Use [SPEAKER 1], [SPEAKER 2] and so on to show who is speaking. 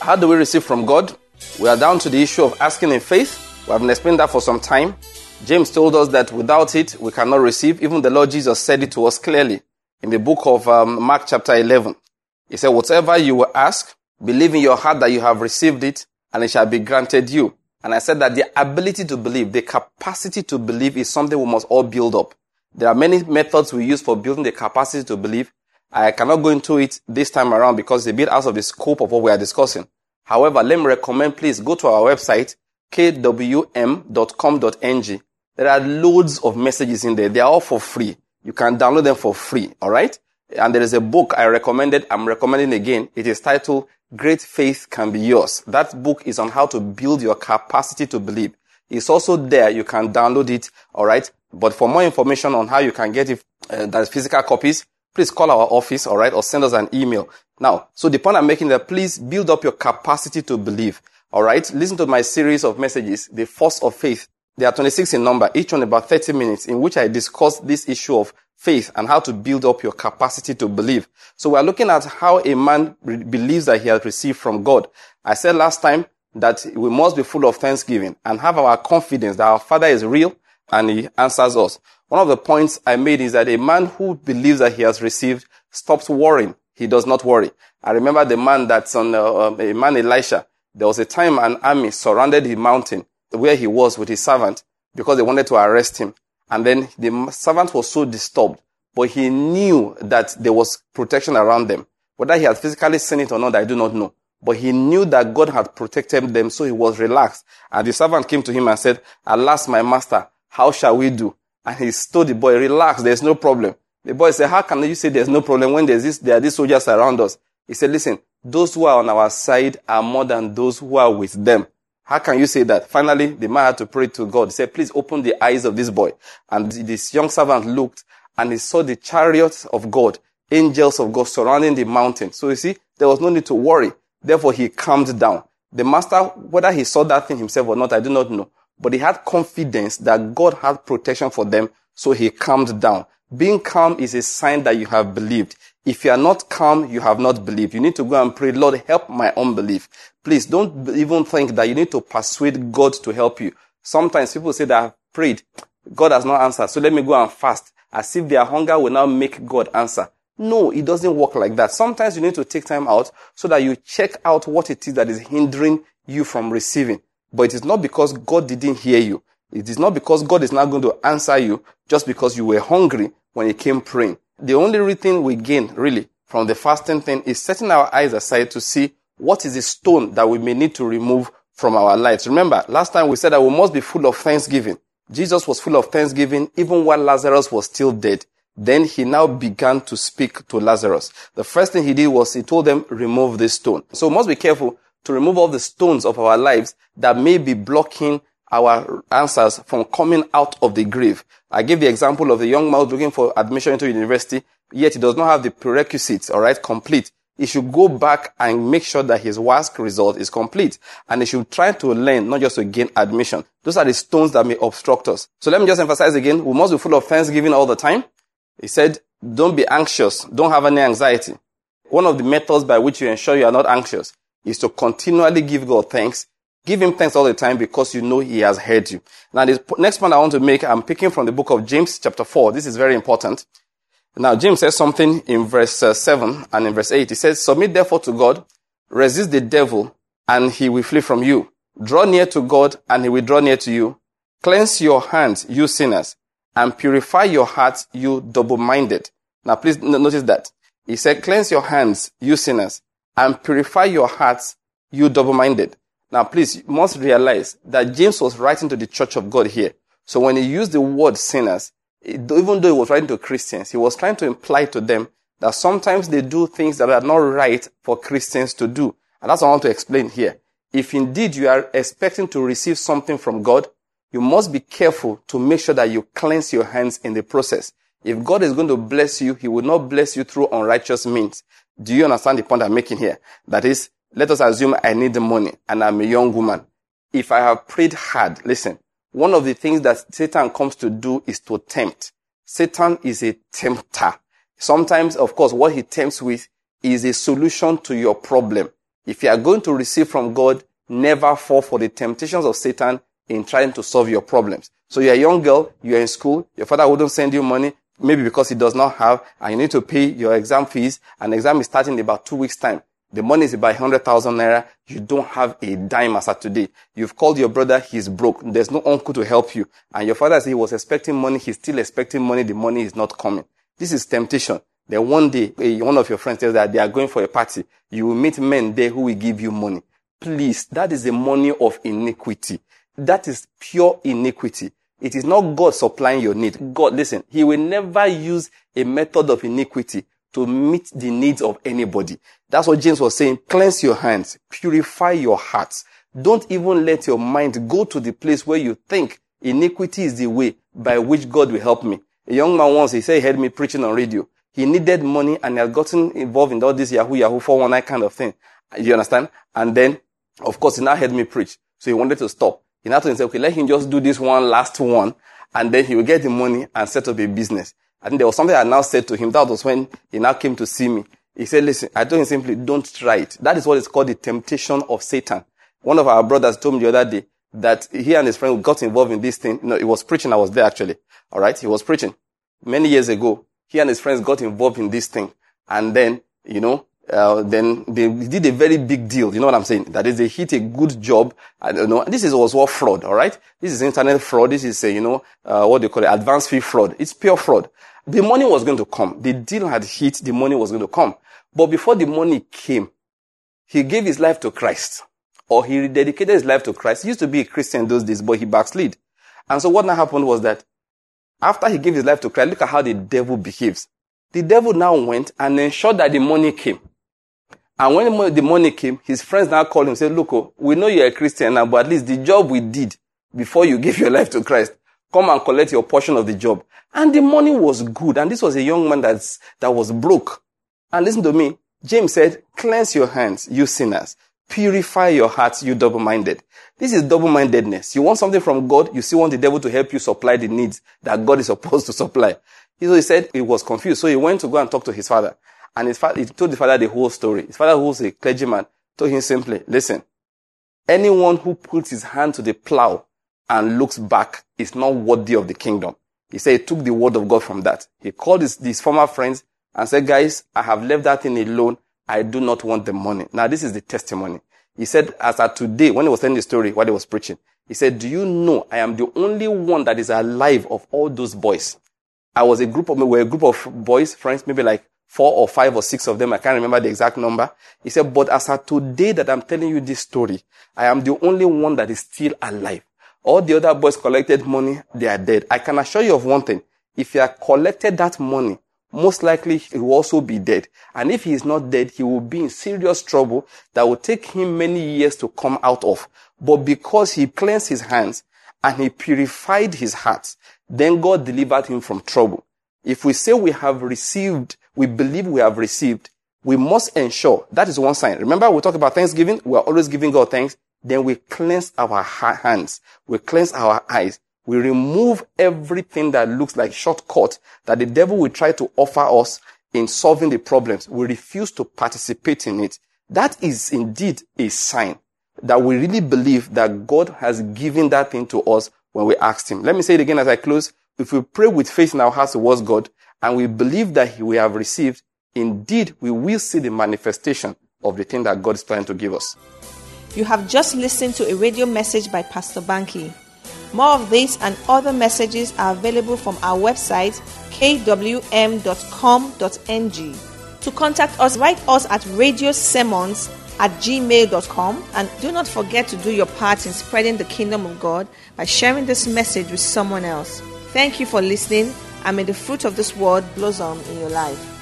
[SPEAKER 1] How do we receive from God? We are down to the issue of asking in faith. We have explained that for some time. James told us that without it, we cannot receive. Even the Lord Jesus said it to us clearly in the book of um, Mark chapter 11. He said, whatever you will ask, believe in your heart that you have received it and it shall be granted you. And I said that the ability to believe, the capacity to believe is something we must all build up. There are many methods we use for building the capacity to believe. I cannot go into it this time around because it's a bit out of the scope of what we are discussing. However, let me recommend please go to our website, kwm.com.ng. There are loads of messages in there. They are all for free. You can download them for free. All right. And there is a book I recommended. I'm recommending again. It is titled Great Faith Can Be Yours. That book is on how to build your capacity to believe. It's also there. You can download it. All right. But for more information on how you can get it, uh, that is physical copies, please call our office. All right. Or send us an email. Now, so the point I'm making that please build up your capacity to believe. All right. Listen to my series of messages, The Force of Faith. There are 26 in number, each one about 30 minutes in which I discuss this issue of faith and how to build up your capacity to believe. So we're looking at how a man re- believes that he has received from God. I said last time that we must be full of thanksgiving and have our confidence that our father is real and he answers us. One of the points I made is that a man who believes that he has received stops worrying. He does not worry. I remember the man that's on, uh, um, a man Elisha. There was a time an army surrounded the mountain where he was with his servant because they wanted to arrest him. And then the servant was so disturbed, but he knew that there was protection around them. Whether he had physically seen it or not, I do not know. But he knew that God had protected them, so he was relaxed. And the servant came to him and said, Alas, my master, how shall we do? And he told the boy, relax, there's no problem. The boy said, how can you say there's no problem when there's this, there are these soldiers around us? He said, listen, those who are on our side are more than those who are with them. How can you say that? Finally, the man had to pray to God. He said, please open the eyes of this boy. And this young servant looked and he saw the chariots of God, angels of God surrounding the mountain. So you see, there was no need to worry. Therefore, he calmed down. The master, whether he saw that thing himself or not, I do not know. But he had confidence that God had protection for them. So he calmed down. Being calm is a sign that you have believed. If you are not calm, you have not believed. You need to go and pray, Lord, help my unbelief. Please don't even think that you need to persuade God to help you. Sometimes people say that I've prayed, God has not answered, so let me go and fast, as if their hunger will now make God answer. No, it doesn't work like that. Sometimes you need to take time out so that you check out what it is that is hindering you from receiving. But it is not because God didn't hear you. It is not because God is not going to answer you just because you were hungry when you came praying. The only thing we gain really from the fasting thing is setting our eyes aside to see what is the stone that we may need to remove from our lives. Remember, last time we said that we must be full of thanksgiving. Jesus was full of thanksgiving even while Lazarus was still dead. Then he now began to speak to Lazarus. The first thing he did was he told them, remove this stone. So we must be careful to remove all the stones of our lives that may be blocking our answers from coming out of the grave. I gave the example of the young man looking for admission into university, yet he does not have the prerequisites, alright, complete. He should go back and make sure that his WASC result is complete. And he should try to learn, not just to gain admission. Those are the stones that may obstruct us. So let me just emphasize again, we must be full of thanksgiving all the time. He said, don't be anxious. Don't have any anxiety. One of the methods by which you ensure you are not anxious is to continually give God thanks Give him thanks all the time because you know he has heard you. Now, the next point I want to make, I'm picking from the book of James, chapter 4. This is very important. Now, James says something in verse uh, 7 and in verse 8. He says, Submit therefore to God, resist the devil, and he will flee from you. Draw near to God, and he will draw near to you. Cleanse your hands, you sinners, and purify your hearts, you double-minded. Now, please notice that. He said, Cleanse your hands, you sinners, and purify your hearts, you double-minded. Now, please, you must realize that James was writing to the church of God here. So when he used the word sinners, even though he was writing to Christians, he was trying to imply to them that sometimes they do things that are not right for Christians to do. And that's what I want to explain here. If indeed you are expecting to receive something from God, you must be careful to make sure that you cleanse your hands in the process. If God is going to bless you, He will not bless you through unrighteous means. Do you understand the point I'm making here? That is, let us assume I need the money and I'm a young woman. If I have prayed hard, listen, one of the things that Satan comes to do is to tempt. Satan is a tempter. Sometimes, of course, what he tempts with is a solution to your problem. If you are going to receive from God, never fall for the temptations of Satan in trying to solve your problems. So you're a young girl, you're in school, your father wouldn't send you money, maybe because he does not have, and you need to pay your exam fees, and exam is starting in about two weeks time. The money is about 100,000 naira. You don't have a dime as of today. You've called your brother, he's broke. There's no uncle to help you. And your father said he was expecting money, he's still expecting money, the money is not coming. This is temptation. Then one day, eh, one of your friends tells that they are going for a party. You will meet men there who will give you money. Please, that is the money of iniquity. That is pure iniquity. It is not God supplying your need. God, listen, He will never use a method of iniquity to meet the needs of anybody. That's what James was saying. Cleanse your hands, purify your hearts. Don't even let your mind go to the place where you think iniquity is the way by which God will help me. A young man once, he said he heard me preaching on radio. He needed money and he had gotten involved in all this Yahoo, Yahoo 419 kind of thing. You understand? And then, of course, he now heard me preach. So he wanted to stop. He now told himself, okay, let him just do this one last one and then he will get the money and set up a business. I think there was something I now said to him. That was when he now came to see me. He said, listen, I told him simply, don't try it. That is what is called the temptation of Satan. One of our brothers told me the other day that he and his friend got involved in this thing. No, he was preaching. I was there actually. All right. He was preaching many years ago. He and his friends got involved in this thing. And then, you know, uh, then they did a very big deal. You know what I'm saying? That is, they hit a good job. I don't know. This is also fraud, all right? This is internet fraud. This is, uh, you know, uh, what they call it, advanced fee fraud. It's pure fraud. The money was going to come. The deal had hit. The money was going to come. But before the money came, he gave his life to Christ, or he rededicated his life to Christ. He used to be a Christian those days, but he backslid. And so what now happened was that after he gave his life to Christ, look at how the devil behaves. The devil now went and ensured that the money came. And when the money came, his friends now called him and said, look, oh, we know you're a Christian now, but at least the job we did before you gave your life to Christ, come and collect your portion of the job. And the money was good. And this was a young man that's, that was broke. And listen to me. James said, cleanse your hands, you sinners. Purify your hearts, you double-minded. This is double-mindedness. You want something from God, you still want the devil to help you supply the needs that God is supposed to supply. So he said he was confused. So he went to go and talk to his father. And his father, he told his father the whole story. His father, who was a clergyman, told him simply, listen, anyone who puts his hand to the plow and looks back is not worthy of the kingdom. He said he took the word of God from that. He called his, his former friends and said, guys, I have left that thing alone. I do not want the money. Now, this is the testimony. He said, as at today, when he was telling the story, what he was preaching, he said, do you know I am the only one that is alive of all those boys? I was a group of, we were a group of boys, friends, maybe like four or five or six of them. I can't remember the exact number. He said, but as of today that I'm telling you this story, I am the only one that is still alive. All the other boys collected money, they are dead. I can assure you of one thing. If you have collected that money, most likely he will also be dead. And if he is not dead, he will be in serious trouble that will take him many years to come out of. But because he cleansed his hands and he purified his heart, then God delivered him from trouble. If we say we have received we believe we have received, we must ensure that is one sign. Remember, we talk about Thanksgiving. We are always giving God thanks. Then we cleanse our hands. We cleanse our eyes. We remove everything that looks like shortcut that the devil will try to offer us in solving the problems. We refuse to participate in it. That is indeed a sign that we really believe that God has given that thing to us when we asked Him. Let me say it again as I close. If we pray with faith in our hearts towards God, and we believe that we have received, indeed we will see the manifestation of the thing that God is trying to give us.
[SPEAKER 2] You have just listened to a radio message by Pastor Banky. More of these and other messages are available from our website kwm.com.ng. To contact us, write us at radiosermons at gmail.com and do not forget to do your part in spreading the kingdom of God by sharing this message with someone else. Thank you for listening and may the fruit of this word blossom in your life.